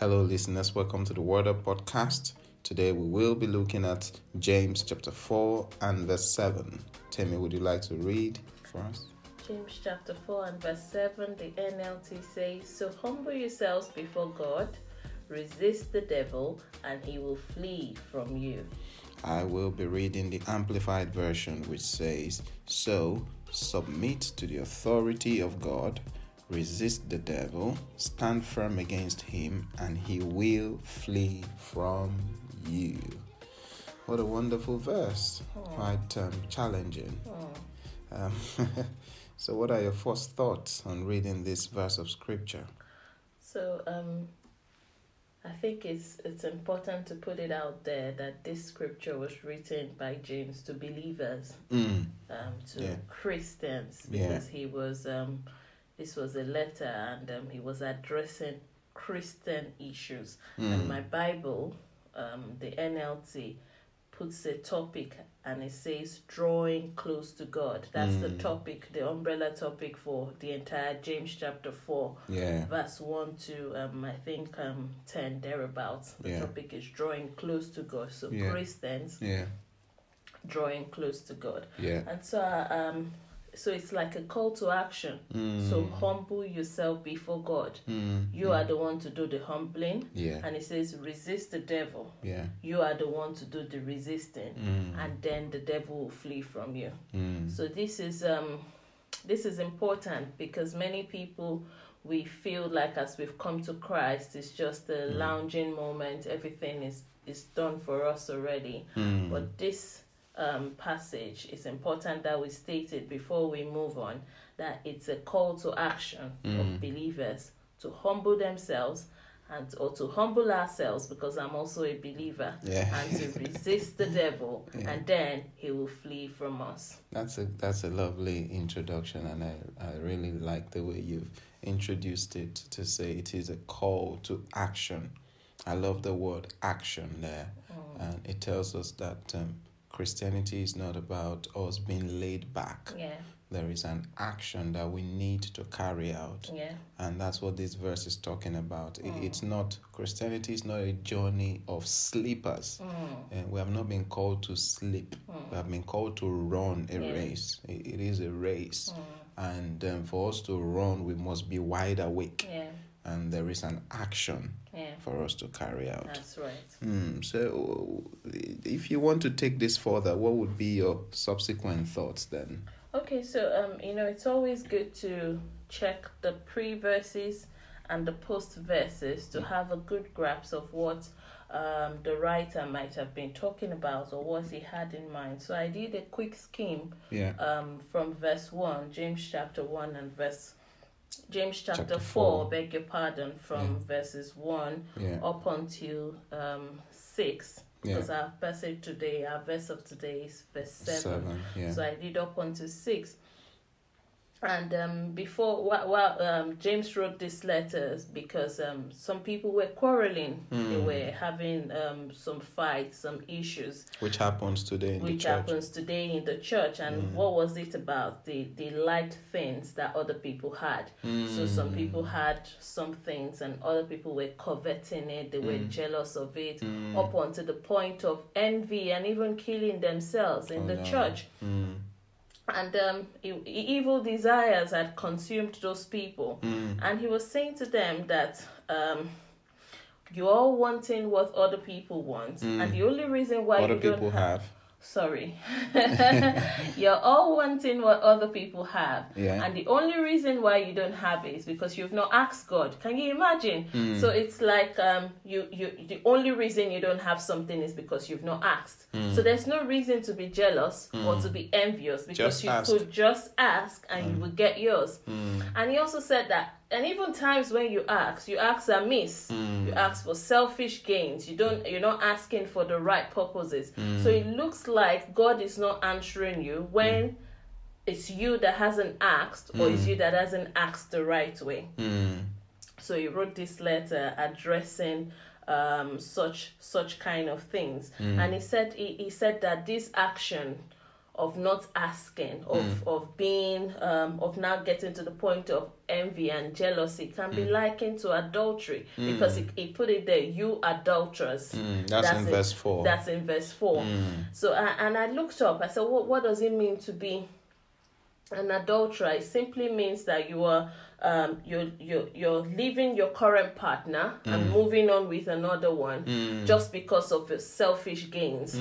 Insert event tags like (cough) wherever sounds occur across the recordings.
Hello, listeners. Welcome to the Word Up Podcast. Today we will be looking at James chapter 4 and verse 7. Tammy, would you like to read for us? James chapter 4 and verse 7, the NLT says, So humble yourselves before God, resist the devil, and he will flee from you. I will be reading the Amplified Version, which says, So submit to the authority of God, resist the devil, stand firm against him, and he will flee from you. What a wonderful verse. Quite um, challenging. Um, (laughs) so, what are your first thoughts on reading this verse of scripture? So, um, I think it's it's important to put it out there that this scripture was written by James to believers, Mm, um, to Yeah. Christians, Yeah. because he was um, this was a letter and um, he was addressing Christian issues. And mm, my Bible, um, the NLT, puts a topic and it says drawing close to God. That's the Mm. topic, the umbrella topic for the entire James chapter 4, yeah. verse 1 to um, I think um, 10 thereabouts. The Yeah. topic is drawing close to God. So Yeah. Christians Yeah. drawing close to God. Yeah. And so um so it's like a call to action. Mm, So humble yourself before God. mm, You mm. are the one to do the humbling. Yeah. And it says resist the devil. Yeah. You are the one to do the resisting. Mm, And then the devil will flee from you. mm, So this is um this is important because many people we feel like as we've come to Christ it's just a lounging moment, everything is is done for us already. mm. But this um, passage is important that we state it before we move on that it's a call to action Mm. of believers to humble themselves and or to humble ourselves because I'm also a believer Yeah. and to (laughs) resist the devil Yeah. and then he will flee from us. That's a that's a lovely introduction, and I, I really like the way you've introduced it to say it is a call to action. I love the word action there, and it tells us that um, Christianity is not about us being laid back. Yeah, There is an action that we need to carry out, yeah, and that's what this verse is talking about. It, it's not Christianity is not a journey of sleepers. mm, And we have not been called to sleep. We have been called to run a Yeah. race. It, it is a race. mm, And um, for us to run, we must be wide awake. yeah, And there is an action yeah. for us to carry out. That's right. Hmm. So, if you want to take this further, what would be your subsequent thoughts then? Okay, so um, you know, it's always good to check the pre verses and the post verses to have a good grasp of what um, the writer might have been talking about or what he had in mind. So I did a quick skim Yeah. um, from verse 1, James chapter 1 and verse James chapter, Chapter 4, four. beg your pardon, from verses 1 Yeah. up until um, 6. Yeah. Because our passage today, our verse of today is verse 7. Seven. Yeah. So I did up until 6. And um, before, while, while um, James wrote these letters, because um, some people were quarreling, they Hmm. were having um, some fights, some issues, Which happens today in the which happens today in the church. And what was it about? They, they liked things that other people had. So some people had some things, and other people were coveting it, they were jealous of it, up onto the point of envy and even killing themselves in Oh, the no. church Mm. And um, e- evil desires had consumed those people. Mm. And he was saying to them that um, you're all wanting what other people want, and the only reason why Mm. Other people have, have. Sorry, (laughs) you're all wanting what other people have, Yeah. and the only reason why you don't have it is because you've not asked God. Can you imagine? Mm. So it's like um, you you the only reason you don't have something is because you've not asked. So there's no reason to be jealous or to be envious because Mm. Just you ask. Mm. could just ask and you would get yours. And he also said that, and even times when you ask, you ask amiss. Mm. You ask for selfish gains. You don't. You're not asking for the right purposes. Mm. So it looks like God is not answering you when. It's you that hasn't asked, or it's you that hasn't asked the right way. Mm. So he wrote this letter addressing um, such such kind of things, and he said he, he said that this action of not asking, of Mm. of being, um, of now getting to the point of envy and jealousy can Mm. be likened to adultery because he, he put it there, you adulterers. Mm, that's, in it. verse 4. That's in verse 4. So, I, and I looked up, I said, what, what does it mean to be an adulterer? It simply means that you are. Um, you're, you're you're leaving your current partner and moving on with another one just because of your selfish gains.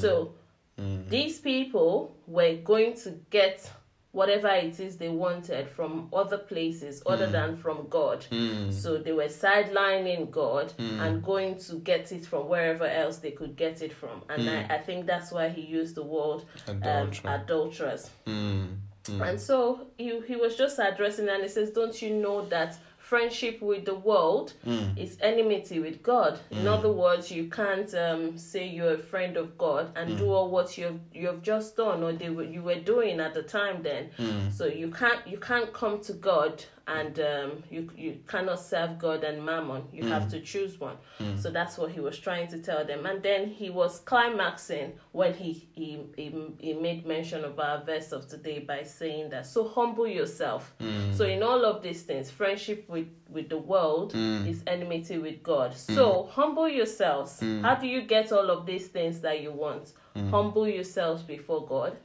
So Mm-hmm. these people were going to get whatever it is they wanted from other places other mm. than from God. Mm. So they were sidelining God mm. and going to get it from wherever else they could get it from. And I, I think that's why he used the word um, Adulterer. adulterers. Mm, And so he, he was just addressing and he says, Don't you know that friendship with the world mm. is enmity with God? In mm. other words, you can't um, say you're a friend of God and do mm. all what you've you've just done or they were, you were doing at the time then. So you can't you can't come to God and um, you you cannot serve God and mammon. You have mm. to choose one. Mm. So that's what he was trying to tell them. And then he was climaxing when he he, he, he made mention of our verse of today by saying that so humble yourself. Mm. So in all of these things, friendship with with the world is enmity with God. So humble yourselves. How do you get all of these things that you want? Humble yourselves before God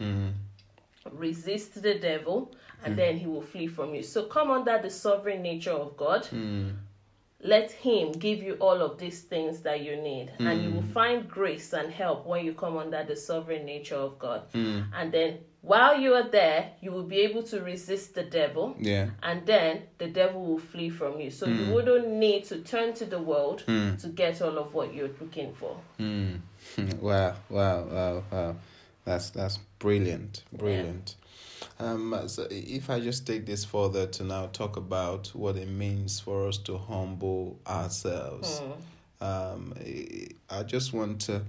resist the devil and hmm. then he will flee from you. So come under the sovereign nature of god. Hmm. Let him give you all of these things that you need and you hmm. will find grace and help when you come under the sovereign nature of god. And then while you are there you will be able to resist the devil yeah. and then the devil will flee from you. So you wouldn't need to turn to the world to get all of what you're looking for. Mm. (laughs) wow, wow, wow, wow. That's that's brilliant, brilliant. Um, so if I just take this further to now talk about what it means for us to humble ourselves, um, I- just want to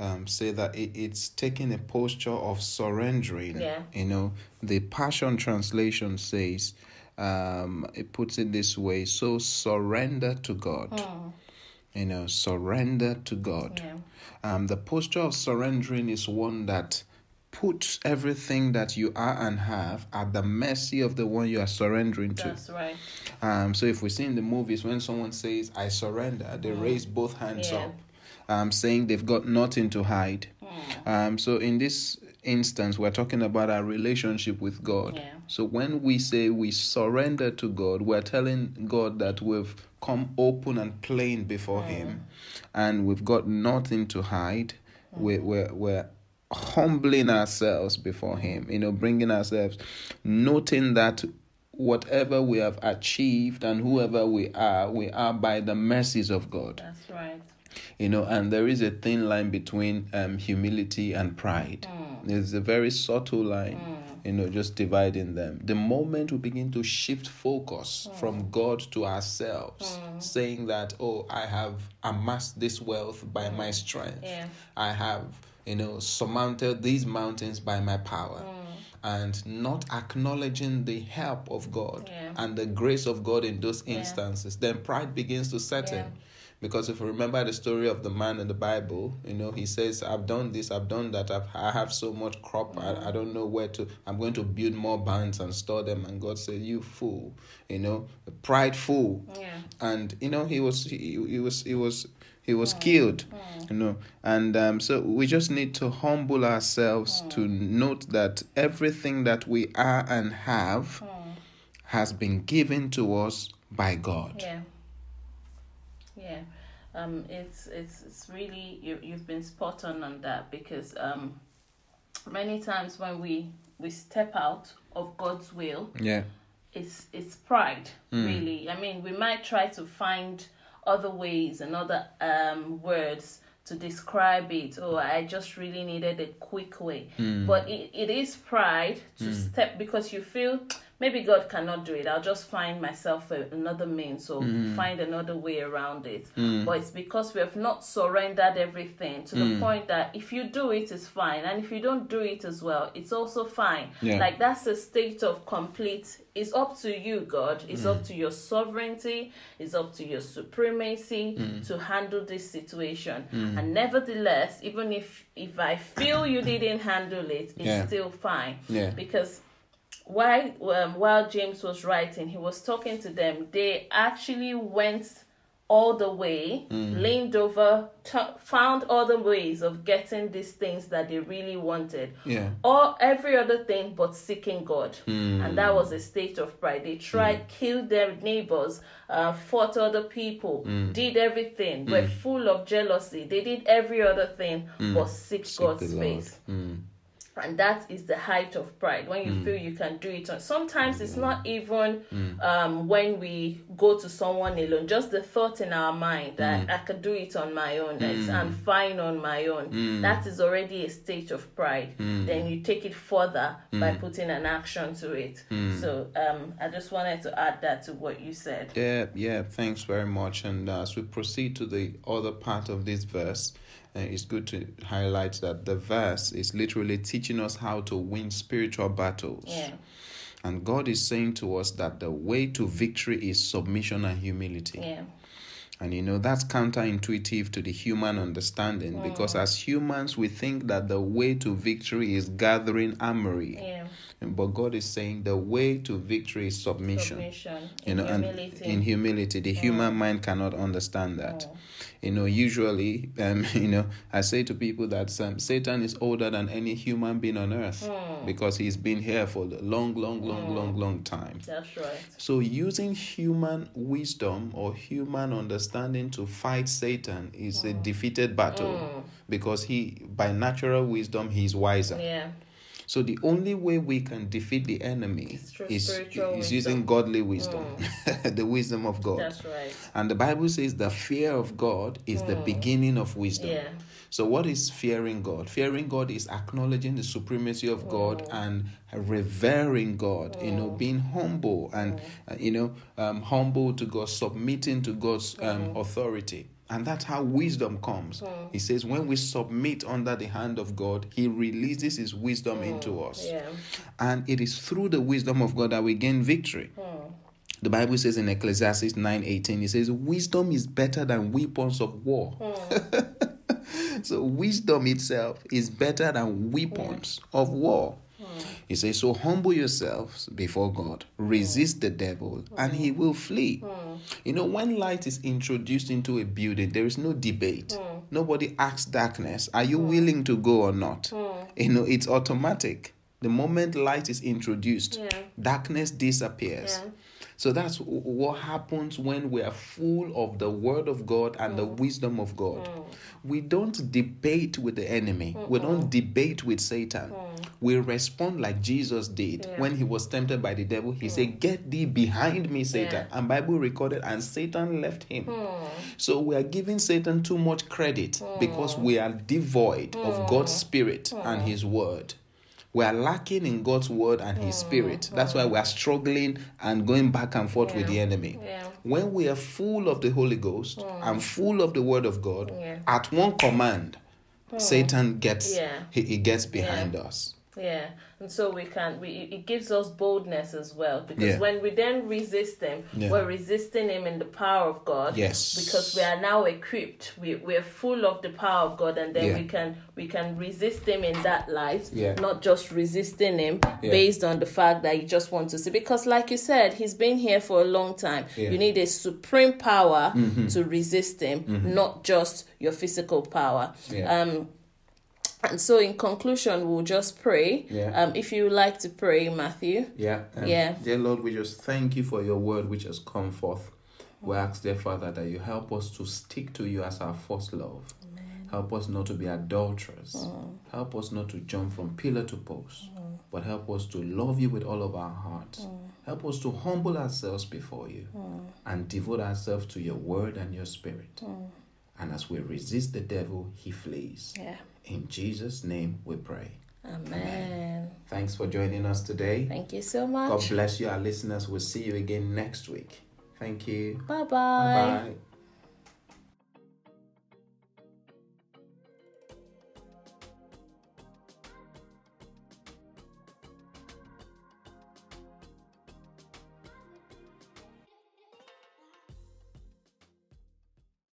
um, say that it, it's taking a posture of surrendering. Yeah. You know, the Passion Translation says, um, it puts it this way: so surrender to God. You know, surrender to God. yeah Um, the posture of surrendering is one that puts everything that you are and have at the mercy of the one you are surrendering to. that's right Um, so if we see in the movies when someone says, I surrender, they raise both hands Yeah. up, um, saying they've got nothing to hide. Um, so in this instance, we're talking about our relationship with God. Yeah. So when we say we surrender to God, we're telling God that we've come open and plain before mm. Him and we've got nothing to hide. Mm. We're, we're, we're humbling ourselves before mm. Him, you know, bringing ourselves, noting that whatever we have achieved and whoever we are, we are by the mercies of God that's right you know and there is a thin line between um, humility and pride. Mm. It's a very subtle line mm. you know just dividing them. The moment we begin to shift focus mm. from god to ourselves saying that oh i have amassed this wealth by my strength. Yeah. i have you know surmounted these mountains by my power. And not acknowledging the help of god Yeah. and the grace of god in those instances then pride begins to set in. Yeah. Because if you remember the story of the man in the Bible, you know, he says, I've done this, I've done that, I've, I have so much crop, I, I don't know where to, I'm going to build more barns and store them. And God said, You fool, you know, prideful. Yeah. And, you know, he was, he, he was, he was, he was hmm. killed, hmm. you know, and um, so we just need to humble ourselves hmm. to note that everything that we are and have has been given to us by God. Yeah. Yeah. Um, it's it's it's really you you've been spot on on that because um, many times when we we step out of God's will, Yeah. it's it's pride really. I mean, we might try to find other ways and other um words to describe it. Oh, I just really needed a quick way. But it, it is pride to step because you feel maybe God cannot do it. I'll just find myself a, another means or Mm. find another way around it. But it's because we have not surrendered everything to Mm. the point that if you do it, it's fine. And if you don't do it as well, it's also fine. Yeah. Like that's a state of complete. It's up to you, God. It's Mm. up to your sovereignty. It's up to your supremacy Mm. to handle this situation. And nevertheless, even if if I feel you didn't handle it, it's Yeah. still fine Yeah. because while um, while James was writing, he was talking to them. They actually went all the way, Mm. leaned over, t- found other ways of getting these things that they really wanted. Yeah. Or every other thing but seeking God. Hmm. And that was a state of pride. They tried, killed their neighbors, uh, fought other people, Hmm. did everything, were full of jealousy. They did every other thing but seek. Seek God's face Mm. And that is the height of pride. When you mm. feel you can do it on sometimes it's not mm. even mm. um, when we go to someone alone just the thought in our mind that i could do it on my own that i'm fine on my own that is already a state of pride. Then you take it further by putting an action to it. So um, i just wanted to add that to what you said. Yeah, yeah, thanks very much. And uh, as we proceed to the other part of this verse, uh, it's good to highlight that the verse is literally teaching us how to win spiritual battles. yeah And God is saying to us that the way to victory is submission and humility. yeah And you know, that's counterintuitive to the human understanding because as humans, we think that the way to victory is gathering armory. yeah Mm-hmm. But God is saying the way to victory is submission. submission. You know, humility. and in humility, the mm. human mind cannot understand that. Mm. You know, usually, um, (laughs) you know, I say to people that um, Satan is older than any human being on earth mm. because he's been here for a long, long, long, long, long time. that's right. So, using human wisdom or human understanding to fight Satan is a defeated battle because he, by natural wisdom, he's wiser. yeah So the only way we can defeat the enemy is, is using godly wisdom, (laughs) the wisdom of God. that's right And the Bible says the fear of God is the beginning of wisdom. yeah So what is fearing God? Fearing God is acknowledging the supremacy of God and revering God. You know, being humble and uh, you know um, humble to God, submitting to God's um, authority. And that's how wisdom comes. Hmm. He says, when we submit under the hand of God, He releases His wisdom hmm. into us. yeah And it is through the wisdom of God that we gain victory. Hmm. The Bible says in Ecclesiastes 9:18, it says, Wisdom is better than weapons of war. (laughs) so wisdom itself is better than weapons of war. He says, So humble yourselves before God, resist the devil, and he will flee. You know, when light is introduced into a building, there is no debate. Nobody asks darkness, Are you willing to go or not? You know, it's automatic. The moment light is introduced, Yeah. darkness disappears. Yeah. So that's what happens when we are full of the Word of God and Mm. the wisdom of God. Mm. We don't debate with the enemy, we don't debate with Satan. Mm. We respond like Jesus did Yeah. when he was tempted by the devil. He mm. said, Get thee behind me, Satan. Yeah. And Bible recorded, and Satan left him. So we are giving Satan too much credit because we are devoid of God's spirit and his word. We are lacking in God's word and his mm. spirit. That's why we are struggling and going back and forth with the enemy. Yeah. When we are full of the Holy Ghost mm. and full of the word of God, Yeah. at one command, mm. Satan gets Yeah. he, he gets behind us. Yeah, and so we can we it gives us boldness as well because Yeah. when we then resist him, Yeah. we're resisting him in the power of God. Yes. because we are now equipped. We we're full of the power of God, and then Yeah. we can we can resist him in that light. Yeah. not just resisting him based on the fact that you just want to see. Because, like you said, he's been here for a long time. You need a supreme power to resist him, not just your physical power. Um. And so, in conclusion, we'll just pray. Yeah. Um, if you would like to pray, Matthew. Yeah. um, Yeah. Dear Lord, we just thank you for your word which has come forth. We ask, dear Father, that you help us to stick to you as our first love. Help us not to be adulterers. Mm. Help us not to jump from pillar to post, mm. but help us to love you with all of our hearts. Mm. Help us to humble ourselves before you and devote ourselves to your word and your spirit. And as we resist the devil, he flees. Yeah. In Jesus' name we pray. Amen. Thanks for joining us today. Thank you so much. God bless you, our listeners. We'll see you again next week. Thank you. Bye-bye. Bye bye.